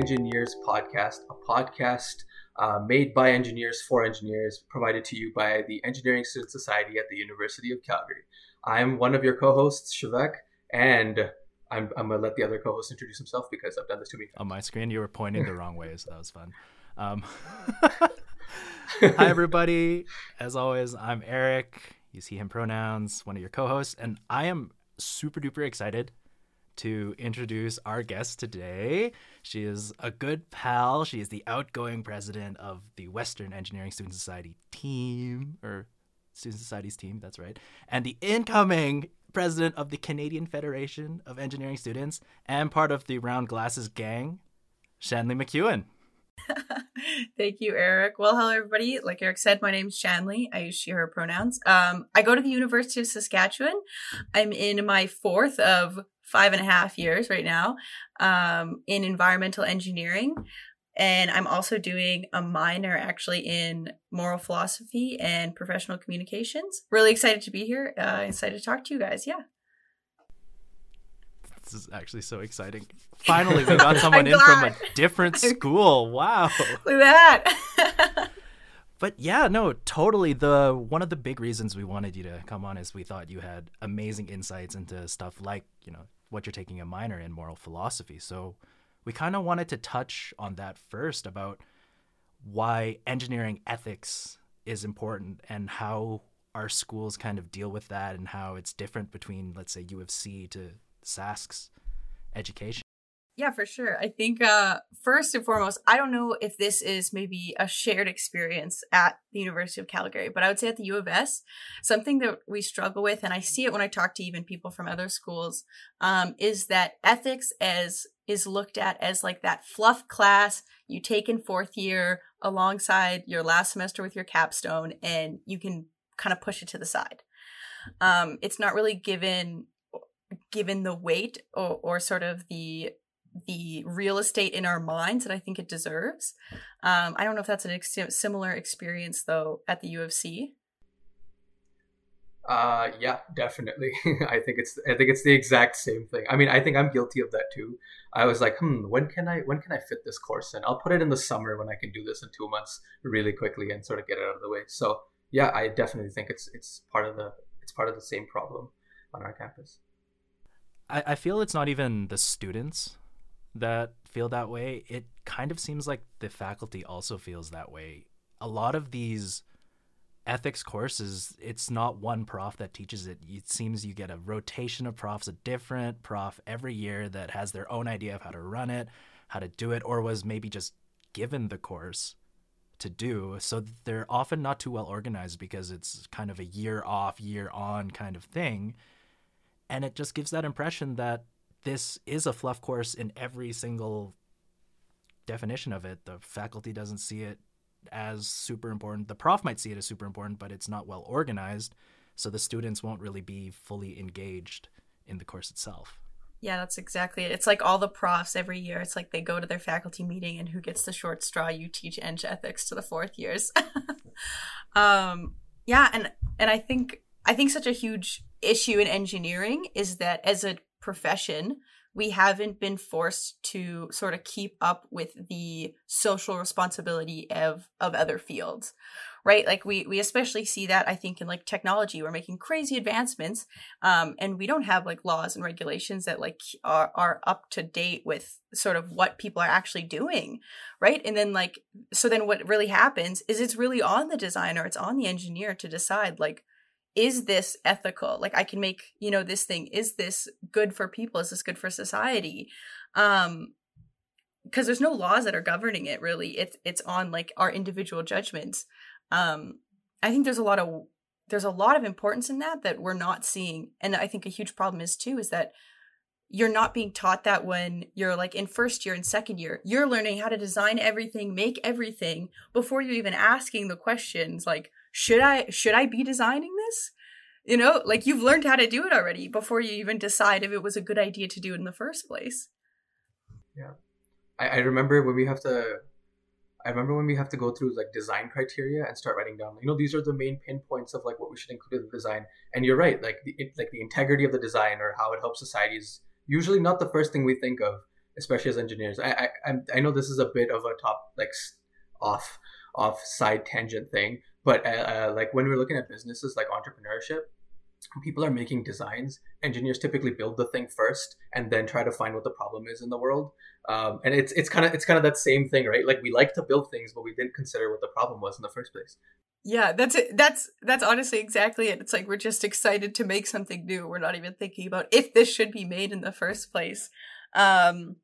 Engineers podcast, a podcast uh, made by engineers for engineers, provided to you by the Engineering Student Society at the University of Calgary. I'm one of your co-hosts, Shavek, and I'm, I'm gonna let the other co-host introduce himself because I've done this too many times. On my screen, you were pointing the wrong way, so that was fun. Um, hi, everybody. As always, I'm Eric. You see him pronouns, one of your co-hosts, and I am super duper excited to introduce our guest today. She is a good pal. She is the outgoing president of the Western Engineering Student Society team, or Student Society's team, that's right, and the incoming president of the Canadian Federation of Engineering Students and part of the Round Glasses gang, Shanley McEwen. Thank you, Eric. Well, hello, everybody. Like Eric said, my name's Shanley. I use she, her pronouns. Um, I go to the University of Saskatchewan. I'm in my fourth of five and a half years right now um, in environmental engineering. And I'm also doing a minor actually in moral philosophy and professional communications. Really excited to be here. Uh, excited to talk to you guys. Yeah. This is actually so exciting. Finally, we got someone in from a different school. Wow. Look at that. but yeah, no, totally. The one of the big reasons we wanted you to come on is we thought you had amazing insights into stuff like, you know, what you're taking a minor in moral philosophy. So we kind of wanted to touch on that first about why engineering ethics is important and how our schools kind of deal with that and how it's different between, let's say, U of C to Sask's education. Yeah, for sure. I think uh, first and foremost, I don't know if this is maybe a shared experience at the University of Calgary, but I would say at the U of S, something that we struggle with, and I see it when I talk to even people from other schools, um, is that ethics as is looked at as like that fluff class you take in fourth year alongside your last semester with your capstone, and you can kind of push it to the side. Um, it's not really given given the weight or, or sort of the the real estate in our minds that I think it deserves. Um, I don't know if that's a ex- similar experience though at the U of C. Uh, yeah, definitely. I think it's I think it's the exact same thing. I mean, I think I'm guilty of that too. I was like, hmm, when can I when can I fit this course in? I'll put it in the summer when I can do this in two months really quickly and sort of get it out of the way. So yeah, I definitely think it's it's part of the it's part of the same problem on our campus. I, I feel it's not even the students that feel that way, it kind of seems like the faculty also feels that way. A lot of these ethics courses, it's not one prof that teaches it. It seems you get a rotation of profs, a different prof every year that has their own idea of how to run it, how to do it, or was maybe just given the course to do. So they're often not too well organized because it's kind of a year off, year on kind of thing. And it just gives that impression that this is a fluff course in every single definition of it. The faculty doesn't see it as super important. The prof might see it as super important, but it's not well organized. So the students won't really be fully engaged in the course itself. Yeah, that's exactly it. It's like all the profs every year. It's like they go to their faculty meeting and who gets the short straw, you teach eng ethics to the fourth years. um, yeah, and and I think I think such a huge issue in engineering is that as a profession, we haven't been forced to sort of keep up with the social responsibility of of other fields right? Like we we especially see that i think in like technology. We're making crazy advancements um and we don't have like laws and regulations that like are are up to date with sort of what people are actually doing right? And then like so then what really happens is it's really on the designer it's on the engineer to decide like is this ethical? Like i can make you know this thing is this good for people? Is this good for society? Um because there's no laws that are governing it really. It's it's on like our individual judgments. Um i think there's a lot of there's a lot of importance in that that we're not seeing and i think a huge problem is too is that you're not being taught that when you're like in first year and second year. You're learning how to design everything make everything before you're even asking the questions like should I should I be designing? You know, like you've learned how to do it already before you even decide if it was a good idea to do it in the first place. Yeah. I, I remember when we have to I remember when we have to go through like design criteria and start writing down, you know, these are the main pinpoints of like what we should include in the design. And you're right, like the like the integrity of the design or how it helps society is usually not the first thing we think of. especially as engineers. I I I know this is a bit of a top like off off side tangent thing, but uh, uh, like when we're looking at businesses like entrepreneurship, people are making designs. Engineers typically build the thing first and then try to find what the problem is in the world. Um, and it's it's kind of it's kind of that same thing, right? Like we like to build things, but we didn't consider what the problem was in the first place. Yeah, that's it. That's that's honestly exactly it. It's like we're just excited to make something new. We're not even thinking about if this should be made in the first place. Um,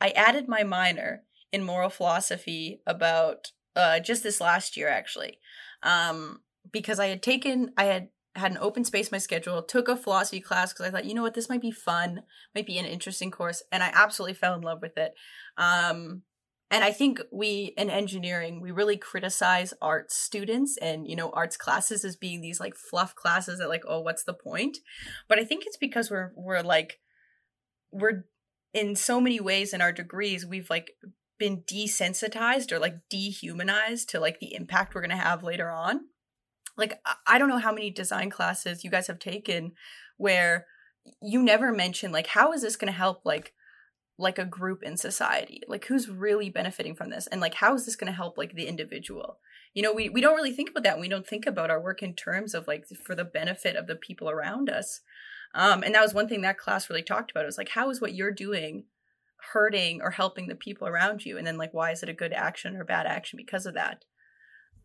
I added my minor in moral philosophy about uh, just this last year, actually, um, because I had taken I had had an open space my schedule, took a philosophy class because I thought, you know what, this might be fun, might be an interesting course, and I absolutely fell in love with it. Um, and I think we in engineering we really criticize arts students and you know arts classes as being these like fluff classes that like oh what's the point? But I think it's because we're we're like we're in so many ways in our degrees we've like been desensitized or like dehumanized to like the impact we're going to have later on. Like I don't know how many design classes you guys have taken where you never mention like how is this going to help like like a group in society? Like who's really benefiting from this? And like how is this going to help like the individual? You know we, we don't really think about that we don't think about our work in terms of like for the benefit of the people around us. Um, and that was one thing that class really talked about. It was like how is what you're doing hurting or helping the people around you and then like why is it a good action or bad action because of that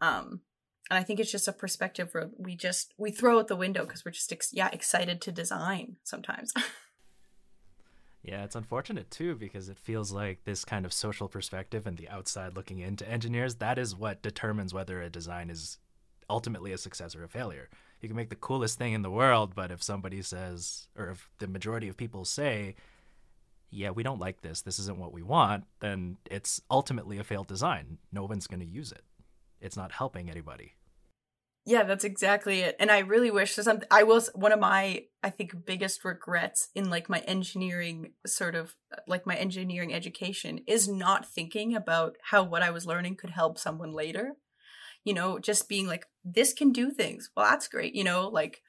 um and i think it's just a perspective where we just we throw out the window because we're just ex- yeah excited to design sometimes Yeah, it's unfortunate too because it feels like this kind of social perspective and the outside looking into engineers, that is what determines whether a design is ultimately a success or a failure. You can make the coolest thing in the world, but if somebody says, or if the majority of people say, yeah, we don't like this, this isn't what we want, then it's ultimately a failed design. No one's going to use it. It's not helping anybody. Yeah, that's exactly it. And I really wish there's something I was one of my I think biggest regrets in like my engineering sort of like my engineering education is not thinking about how what I was learning could help someone later. You know, just being like this can do things. Well, that's great, you know, like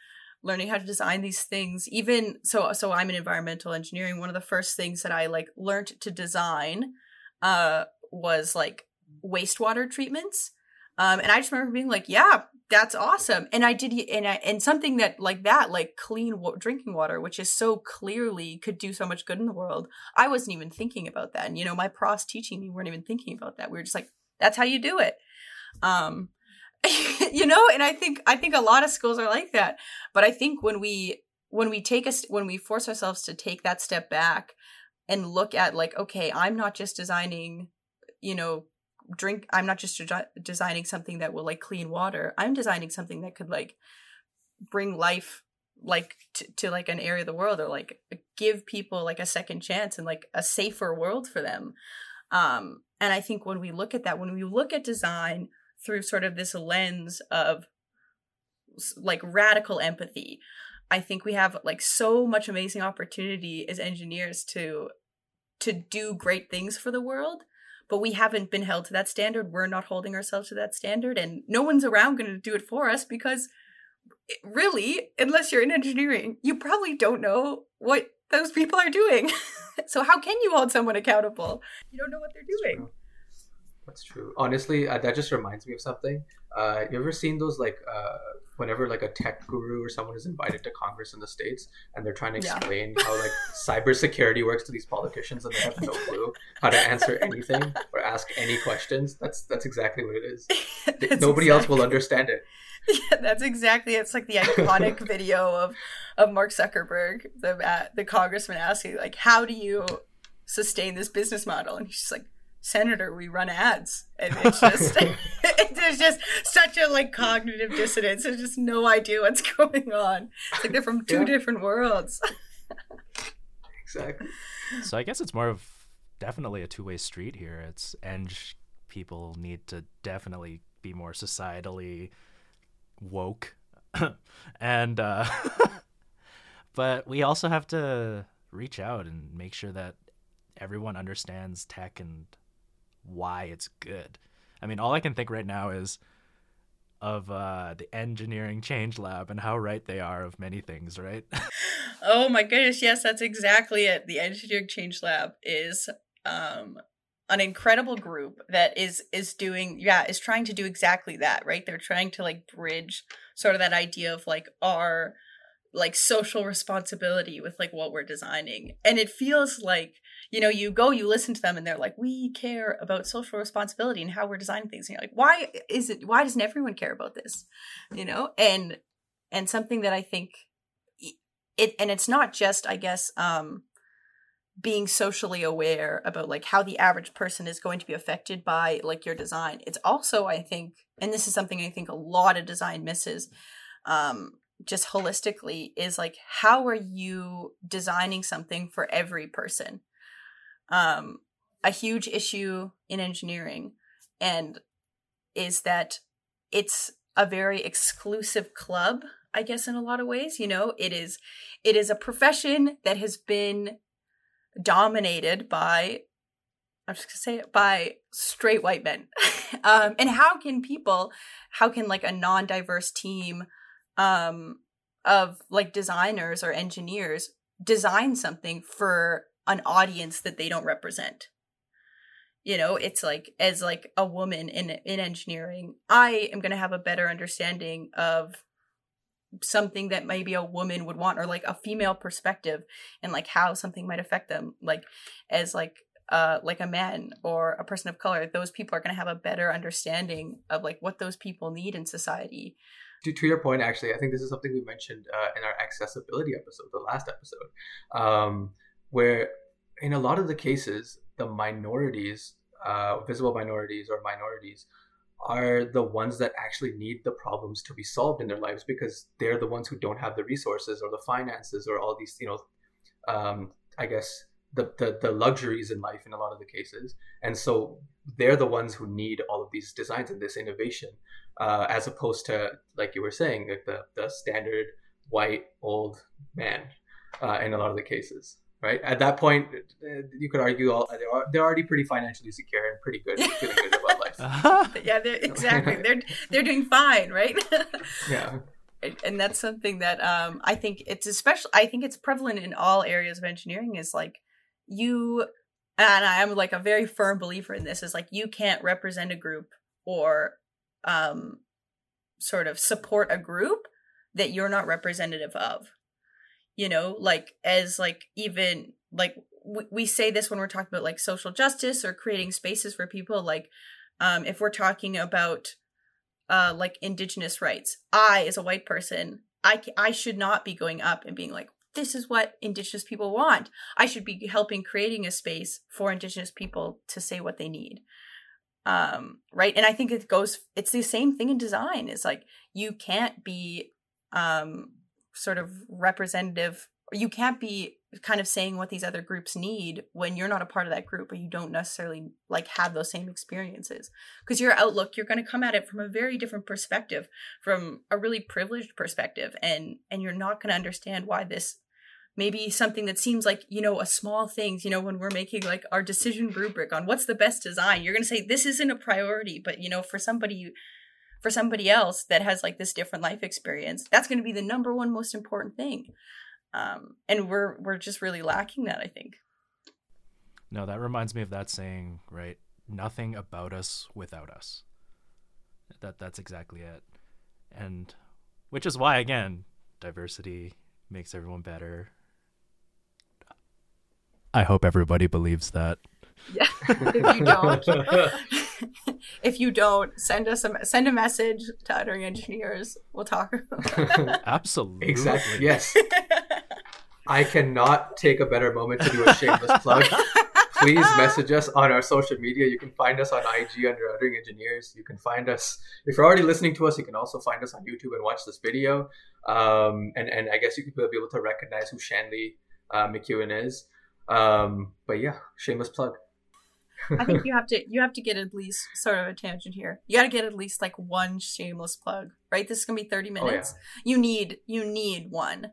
learning how to design these things. Even so so I'm in environmental engineering. One of the first things that I like learned to design uh was like wastewater treatments. Um, and I just remember being like, yeah, that's awesome and i did and i and something that like that like clean wa- drinking water which is so clearly could do so much good in the world i wasn't even thinking about that and you know my profs teaching me weren't even thinking about that we were just like that's how you do it um you know and i think i think a lot of schools are like that but i think when we when we take us when we force ourselves to take that step back and look at like okay i'm not just designing you know drink i'm not just de- designing something that will like clean water. I'm designing something that could like bring life like t- to like an area of the world or like give people like a second chance and like a safer world for them. Um and i think when we look at that when we look at design through sort of this lens of like radical empathy i think we have like so much amazing opportunity as engineers to to do great things for the world but we haven't been held to that standard. We're not holding ourselves to that standard, and no one's around going to do it for us because really, unless you're in engineering, you probably don't know what those people are doing. so how can you hold someone accountable? You don't know what they're doing. That's true. Honestly, uh, that just reminds me of something. Uh, you ever seen those like uh, whenever like a tech guru or someone is invited to Congress in the states and they're trying to explain yeah. how like cybersecurity works to these politicians and they have no clue how to answer anything or ask any questions? That's that's exactly what it is. Nobody exactly. else will understand it. Yeah, that's exactly. It's like the iconic video of of Mark Zuckerberg, the uh, the congressman asking like, "How do you sustain this business model?" And he's just like, senator we run ads. And it's just there's just such a like cognitive dissonance. There's just no idea what's going on. It's like they're from two yeah. different worlds. Exactly. So i guess it's more of definitely a two-way street here. It's eng people need to definitely be more societally woke. And uh but we also have to reach out and make sure that everyone understands tech and why it's good. I mean, all I can think right now is of uh, the engineering change lab and how right they are of many things, right? oh my goodness, yes, that's exactly it. The engineering change lab is um, an incredible group that is is doing yeah is trying to do exactly that right they're trying to like bridge sort of that idea of like our like social responsibility with like what we're designing and it feels like you know you go you listen to them and they're like we care about social responsibility and how we're designing things. And you're like why is it why doesn't everyone care about this? You know and and something that i think it and it's not just i guess um being socially aware about like how the average person is going to be affected by like your design. It's also i think and this is something i think a lot of design misses um just holistically is like how are you designing something for every person um a huge issue in engineering and is that it's a very exclusive club i guess in a lot of ways you know it is it is a profession that has been dominated by I'm just gonna say it by straight white men. um, and how can people, how can like a non-diverse team um, of like designers or engineers design something for an audience that they don't represent? You know, it's like as like a woman in in engineering, I am gonna have a better understanding of something that maybe a woman would want or like a female perspective and like how something might affect them. Like as like uh like a man or a person of color those people are going to have a better understanding of like what those people need in society. To, to your point actually i think this is something we mentioned uh, in our accessibility episode the last episode. Um where in a lot of the cases the minorities uh visible minorities or minorities are the ones that actually need the problems to be solved in their lives because they're the ones who don't have the resources or the finances or all these you know um, i guess the, the the luxuries in life in a lot of the cases. And so they're the ones who need all of these designs and this innovation uh, as opposed to like you were saying like the the standard white old man uh, in a lot of the cases right at that point you could argue all they're, they're already pretty financially secure and pretty good feeling good about yeah, they're, exactly. they're they're doing fine, right? yeah. And that's something that um, I think it's especially. I think it's prevalent in all areas of engineering. Is like you, and I'm like a very firm believer in this. Is like you can't represent a group or um, sort of support a group that you're not representative of. You know, like as like even like we, we say this when we're talking about like social justice or creating spaces for people like um, if we're talking about uh, like indigenous rights, I, as a white person, I, I should not be going up and being like, this is what indigenous people want. I should be helping creating a space for indigenous people to say what they need. Um, right. And I think it goes, it's the same thing in design. It's like you can't be um, sort of representative, you can't be kind of saying what these other groups need when you're not a part of that group or you don't necessarily like have those same experiences. Because your outlook you're going to come at it from a very different perspective from a really privileged perspective and and you're not going to understand why this maybe something that seems like you know a small thing you know when we're making like our decision rubric on what's the best design. You're going to say this isn't a priority but you know for somebody for somebody else that has like this different life experience that's going to be the number one most important thing. Um, and we're we're just really lacking that i think. No that reminds me of that saying right? Nothing about us without us. That that's exactly it. And which is why again diversity makes everyone better. I hope everybody believes that. Yeah if you don't if you don't send us a send a message to uttering engineers we'll talk absolutely exactly yes I cannot take a better moment to do a shameless plug. Please message us on our social media. You can find us on IG under Uttering Engineers. You can find us if you're already listening to us. You can also find us on YouTube and watch this video. Um, and and I guess you could be able to recognize who Shanley uh, McEwen is. Um, but yeah, shameless plug. I think you have to you have to get at least sort of a tangent here. You got to get at least like one shameless plug, right? This is gonna be thirty minutes. Oh, yeah. You need you need one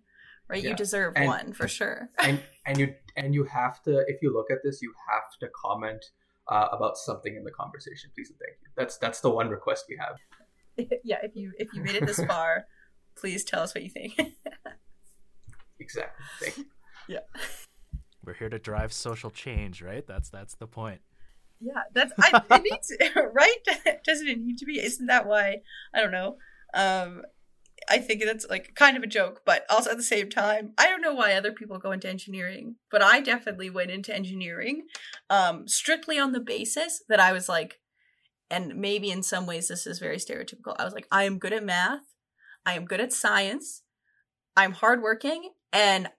right? Yeah. You deserve and, one for sure. and and you and you have to if you look at this, you have to comment uh, about something in the conversation, please and thank you. That's that's the one request we have. yeah, if you if you made it this far, please tell us what you think. exactly. Thank you. Yeah. We're here to drive social change, right? That's that's the point. Yeah, that's I, it needs right. Doesn't it need to be? Isn't that why? I don't know. Um, I think that's like kind of a joke, but also at the same time, I don't know why other people go into engineering, but I definitely went into engineering um, strictly on the basis that I was like, and maybe in some ways this is very stereotypical. I was like, I am good at math, I am good at science, I'm hardworking, and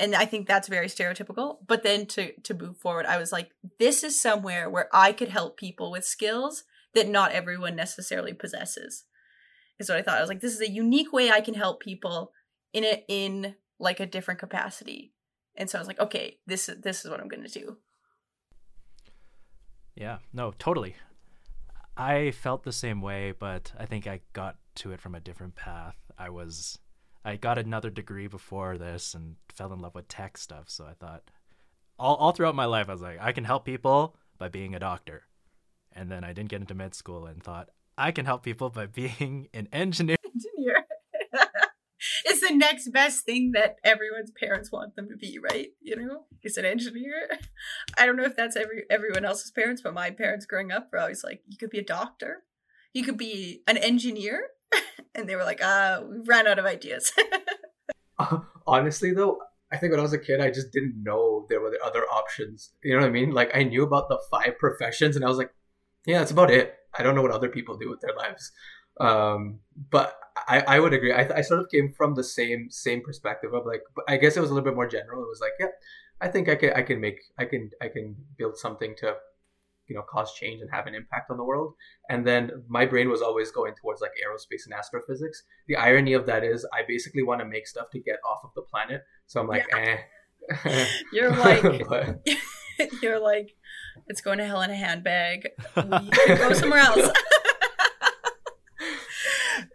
and I think that's very stereotypical. But then to to move forward, I was like, this is somewhere where I could help people with skills that not everyone necessarily possesses is what I thought. I was like, this is a unique way I can help people in it in like a different capacity. And so I was like, okay, this this is what I'm gonna do. Yeah, no, totally. I felt the same way, but I think I got to it from a different path. I was I got another degree before this and fell in love with tech stuff, so I thought all all throughout my life I was like, I can help people by being a doctor. And then I didn't get into med school and thought I can help people by being an engineer. Engineer. it's the next best thing that everyone's parents want them to be, right? You know, is an engineer. I don't know if that's every everyone else's parents, but my parents growing up were always like, you could be a doctor, you could be an engineer, and they were like, ah, we ran out of ideas. uh, honestly, though, I think when I was a kid, I just didn't know there were other options. You know what I mean? Like I knew about the five professions, and I was like, yeah, that's about it. I don't know what other people do with their lives. Um, but I, I would agree. I, I sort of came from the same same perspective of like, I guess it was a little bit more general. It was like, yeah, I think I can I can make I can I can build something to, you know, cause change and have an impact on the world. And then my brain was always going towards like aerospace and astrophysics. The irony of that is I basically want to make stuff to get off of the planet. So I'm like, yeah. eh. You're like, but... you're like, it's going to hell in a handbag. We go somewhere else.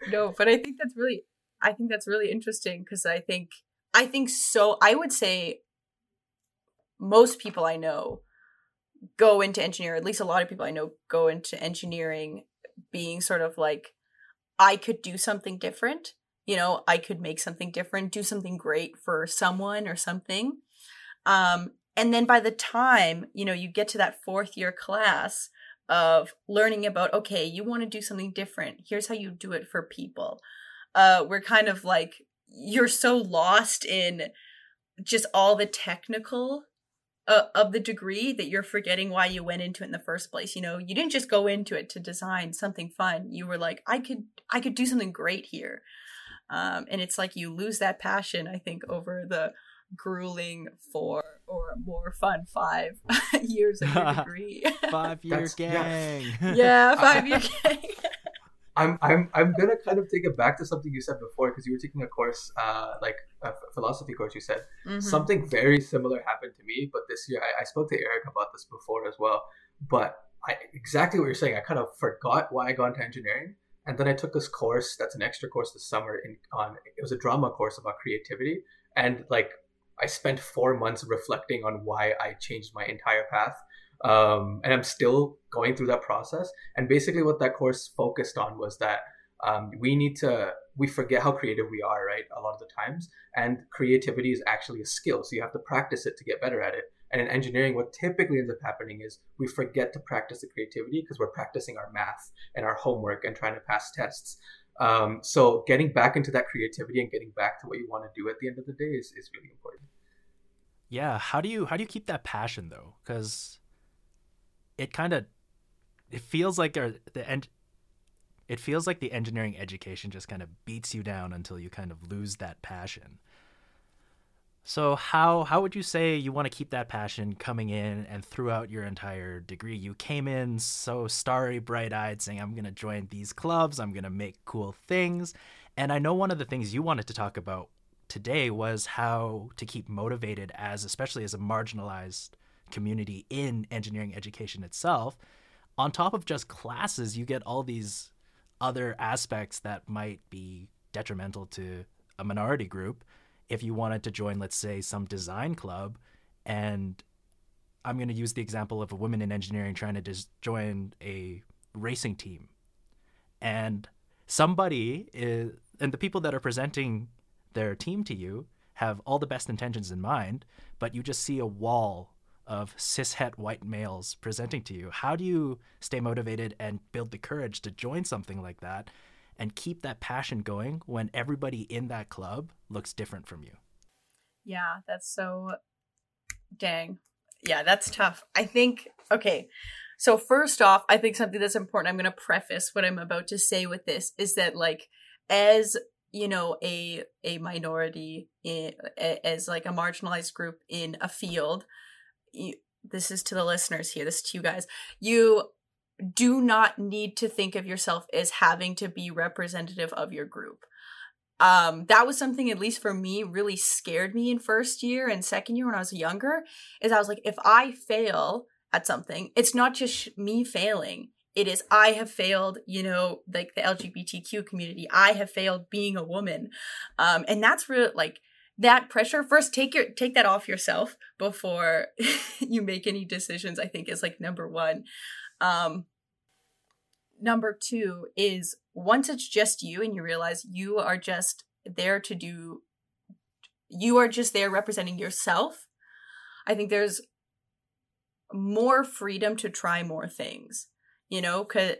no, but I think that's really, I think that's really interesting because I think, I think so. I would say most people I know go into engineering. At least a lot of people I know go into engineering, being sort of like, I could do something different. You know, I could make something different, do something great for someone or something. Um, and then by the time, you know, you get to that fourth year class of learning about, okay, you want to do something different. Here's how you do it for people. Uh, we're kind of like, you're so lost in just all the technical uh, of the degree that you're forgetting why you went into it in the first place. You know, you didn't just go into it to design something fun. You were like, I could, I could do something great here. Um, and it's like you lose that passion, I think, over the grueling four or more fun five years of your degree. five year gang. Yeah, yeah five year gang. I'm I'm I'm gonna kind of take it back to something you said before because you were taking a course, uh, like a philosophy course. You said mm-hmm. something very similar happened to me, but this year I, I spoke to Eric about this before as well. But I exactly what you're saying. I kind of forgot why I got into engineering, and then I took this course that's an extra course this summer in on it was a drama course about creativity, and like I spent four months reflecting on why I changed my entire path. Um, and I'm still going through that process. And basically, what that course focused on was that um, we need to, we forget how creative we are, right? A lot of the times. And creativity is actually a skill. So you have to practice it to get better at it. And in engineering, what typically ends up happening is we forget to practice the creativity because we're practicing our math and our homework and trying to pass tests. Um, so getting back into that creativity and getting back to what you want to do at the end of the day is, is really important. Yeah, how do you how do you keep that passion though? Because it kind of it feels like the end. It feels like the engineering education just kind of beats you down until you kind of lose that passion. So how how would you say you want to keep that passion coming in and throughout your entire degree? You came in so starry, bright-eyed saying I'm going to join these clubs, I'm going to make cool things. And I know one of the things you wanted to talk about today was how to keep motivated as especially as a marginalized community in engineering education itself. On top of just classes, you get all these other aspects that might be detrimental to a minority group if you wanted to join, let's say, some design club, and I'm going to use the example of a woman in engineering trying to just join a racing team. and somebody is and the people that are presenting their team to you have all the best intentions in mind, but you just see a wall of cishet white males presenting to you. How do you stay motivated and build the courage to join something like that and keep that passion going when everybody in that club looks different from you? Yeah, that's so dang. Yeah, that's tough. I think okay. So first off, I think something that's important I'm going to preface what I'm about to say with this is that like as you know a a minority in, as like a marginalized group in a field you, this is to the listeners here this is to you guys. You do not need to think of yourself as having to be representative of your group. Um that was something at least for me really scared me in first year and second year when i was younger is i was like if i fail at something it's not just me failing. It is i have failed you know like the lgbtq community. I have failed being a woman. Um and that's really like that pressure first take your take that off yourself before you make any decisions i think is like number one. Um number two is once it's just you and you realize you are just there to do you are just there representing yourself i think there's more freedom to try more things you know because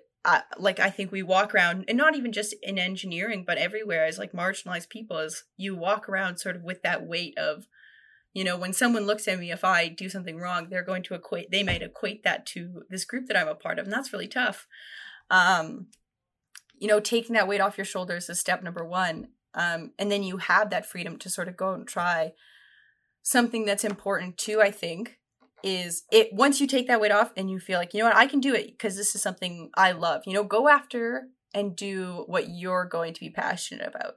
like i think we walk around and not even just in engineering but everywhere as like marginalized people as you walk around sort of with that weight of you know when someone looks at me if i do something wrong they're going to equate they might equate that to this group that i'm a part of and that's really tough. Um you know taking that weight off your shoulders is step number one um and then you have that freedom to sort of go and try something that's important too i think is it once you take that weight off and you feel like you know what? I can do it because this is something i love you know go after and do what you're going to be passionate about.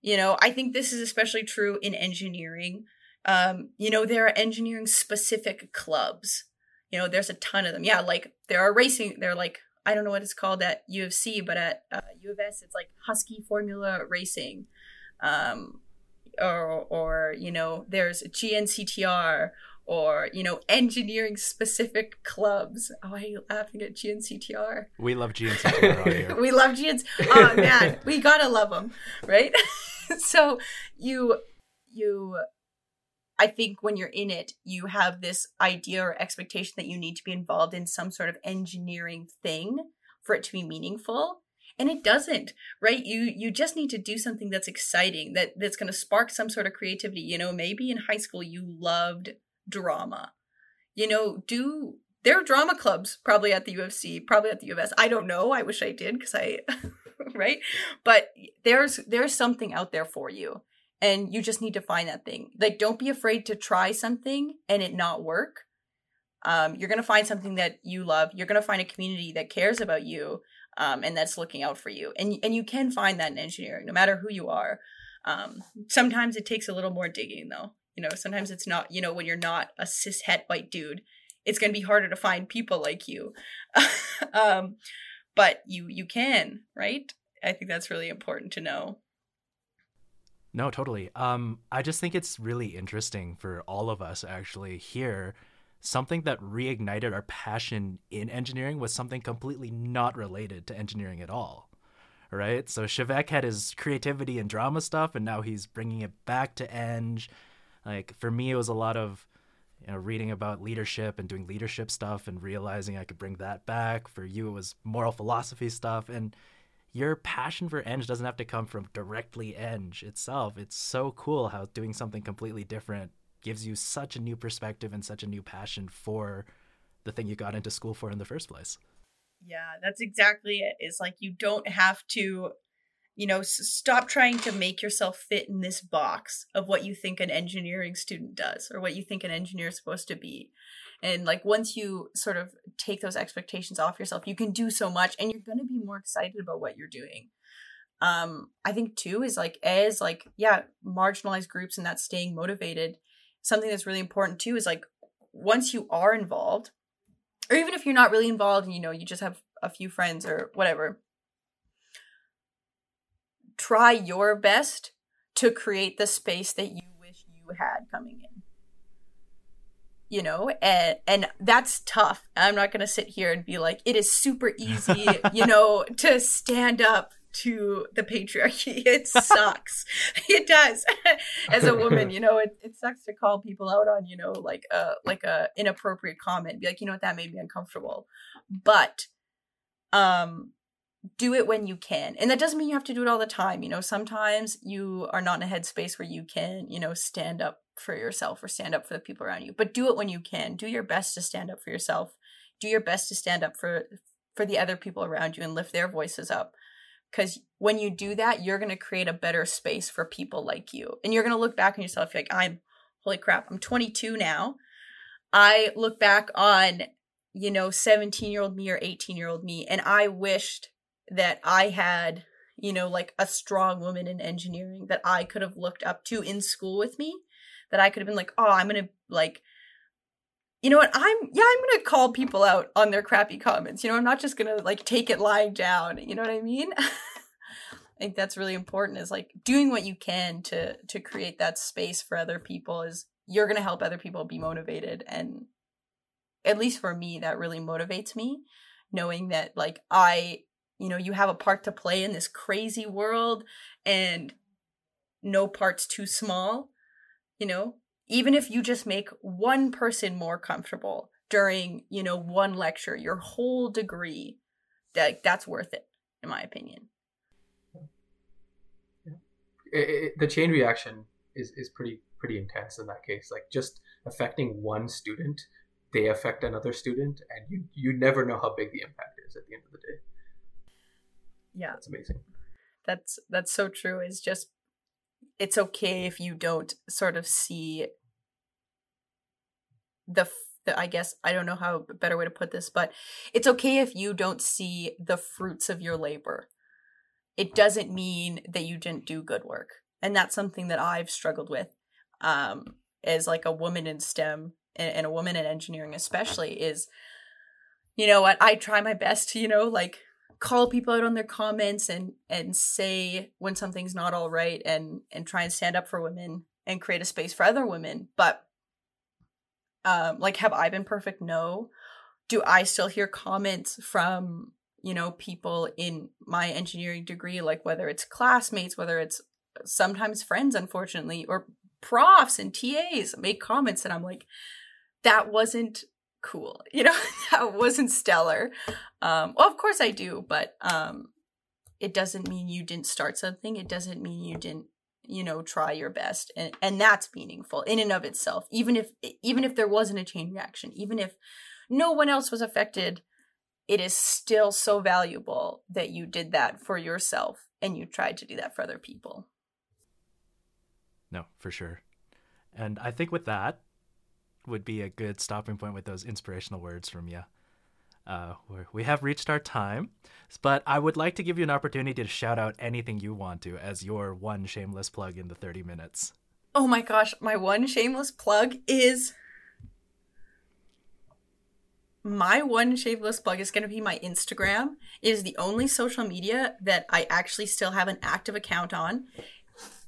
You know i think this is especially true in engineering. Um you know there are engineering specific clubs. You know there's a ton of them. Yeah like there are racing they're like i don't know what it's called at ufc but at uh, u of s it's like husky formula racing. Um or or you know there's gnctr or you know engineering specific clubs. Oh, are you laughing at GNCTR? We love GNCTR. we love GNC. Oh man, we gotta love them, right? so you you. I think when you're in it, you have this idea or expectation that you need to be involved in some sort of engineering thing for it to be meaningful and it doesn't right you you just need to do something that's exciting that that's going to spark some sort of creativity you know maybe in high school you loved drama. You know, do there are drama clubs probably at the UFC, probably at the US. I don't know. I wish I did because I right? But there's there's something out there for you. And you just need to find that thing. Like don't be afraid to try something and it not work. Um, you're gonna find something that you love. You're gonna find a community that cares about you um, and that's looking out for you. And and you can find that in engineering, no matter who you are. Um, sometimes it takes a little more digging though. You know, sometimes it's not, you know, when you're not a cis het white dude, it's going to be harder to find people like you. um, but you you can, right? I think that's really important to know. No, totally. Um, I just think it's really interesting for all of us actually here. Something that reignited our passion in engineering was something completely not related to engineering at all. Right? So Shivek had his creativity and drama stuff, and now he's bringing it back to Eng. Like for me, it was a lot of you know reading about leadership and doing leadership stuff and realizing I could bring that back. For you, it was moral philosophy stuff and your passion for Eng doesn't have to come from directly Eng itself. It's so cool how doing something completely different gives you such a new perspective and such a new passion for the thing you got into school for in the first place. Yeah, that's exactly it. It's like you don't have to you know stop trying to make yourself fit in this box of what you think an engineering student does or what you think an engineer is supposed to be. And like once you sort of take those expectations off yourself you can do so much and you're going to be more excited about what you're doing. Um i think too is like as like yeah marginalized groups and that staying motivated something that's really important too is like once you are involved or even if you're not really involved and you know you just have a few friends or whatever try your best to create the space that you wish you had coming in. you know and and that's tough. I'm not going to sit here and be like it is super easy you know to stand up to the patriarchy. It sucks. It does. As a woman you know it, it sucks to call people out on you know like a like a inappropriate comment be like you know what? That made me uncomfortable. But um do it when you can and that doesn't mean you have to do it all the time you know sometimes you are not in a headspace where you can you know stand up for yourself or stand up for the people around you but do it when you can do your best to stand up for yourself do your best to stand up for for the other people around you and lift their voices up because when you do that you're going to create a better space for people like you and you're going to look back on yourself like i'm holy crap i'm 22 now. I look back on you know 17 year old me or 18 year old me and i wished that i had you know like a strong woman in engineering that i could have looked up to in school with me that I could have been like, oh, I'm gonna like, you know what? I'm yeah, I'm gonna call people out on their crappy comments. You know, I'm not just gonna like take it lying down. You know what I mean? I think that's really important. Is like doing what you can to to create that space for other people. Is you're gonna help other people be motivated, and at least for me, that really motivates me, knowing that like I, you know, you have a part to play in this crazy world, and no part's too small you know? Even if you just make one person more comfortable during you know one lecture your whole degree that that's worth it in my opinion. It, it, the chain reaction is is pretty pretty intense in that case like just affecting one student they affect another student and you you never know how big the impact is at the end of the day yeah that's amazing that's that's so true is just it's okay if you don't sort of see the, the I guess I don't know how better way to put this, but it's okay if you don't see the fruits of your labor. It doesn't mean that you didn't do good work. And that's something that I've struggled with um as like a woman in STEM and, and a woman in engineering especially is you know what, I try my best to, you know, like call people out on their comments and and say when something's not all right and and try and stand up for women and create a space for other women. But um like have i been perfect? No. Do i still hear comments from you know people in my engineering degree like whether it's classmates whether it's sometimes friends unfortunately or profs and tas make comments and i'm like that wasn't cool. You know, that wasn't stellar. Um, well, of course I do, but um, it doesn't mean you didn't start something. It doesn't mean you didn't, you know, try your best, and and that's meaningful in and of itself. Even if even if there wasn't a chain reaction, even if no one else was affected, it is still so valuable that you did that for yourself and you tried to do that for other people. No, for sure. And I think with that, would be a good stopping point with those inspirational words from you. Uh, we have reached our time, but I would like to give you an opportunity to shout out anything you want to as your one shameless plug in the 30 minutes. Oh my gosh, my one shameless plug is. My one shameless plug is going to be my Instagram. It is the only social media that I actually still have an active account on.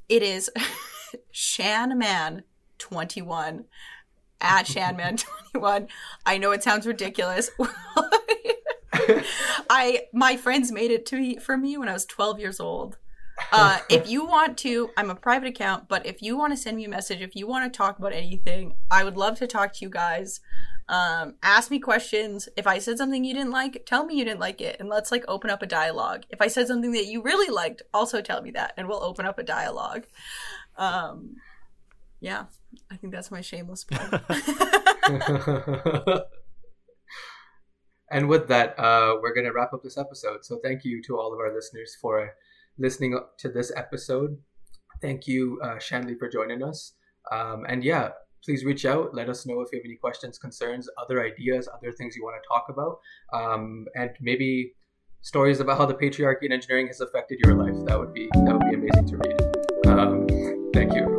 It is Shanman21 at Shanman21. I know it sounds ridiculous. I my friends made it to me for me when I was 12 years old. Uh, if you want to, I'm a private account, but if you want to send me a message, if you want to talk about anything, I would love to talk to you guys. Um, ask me questions. If I said something you didn't like, tell me you didn't like it, and let's like open up a dialogue. If I said something that you really liked, also tell me that, and we'll open up a dialogue. Um, yeah, I think that's my shameless plug. and with that, uh, we're going to wrap up this episode. So thank you to all of our listeners for listening to this episode. Thank you, uh, Shanley, for joining us. Um, and yeah, please reach out. Let us know if you have any questions, concerns, other ideas, other things you want to talk about, um, and maybe stories about how the patriarchy in engineering has affected your life. That would be that would be amazing to read. Um, thank you.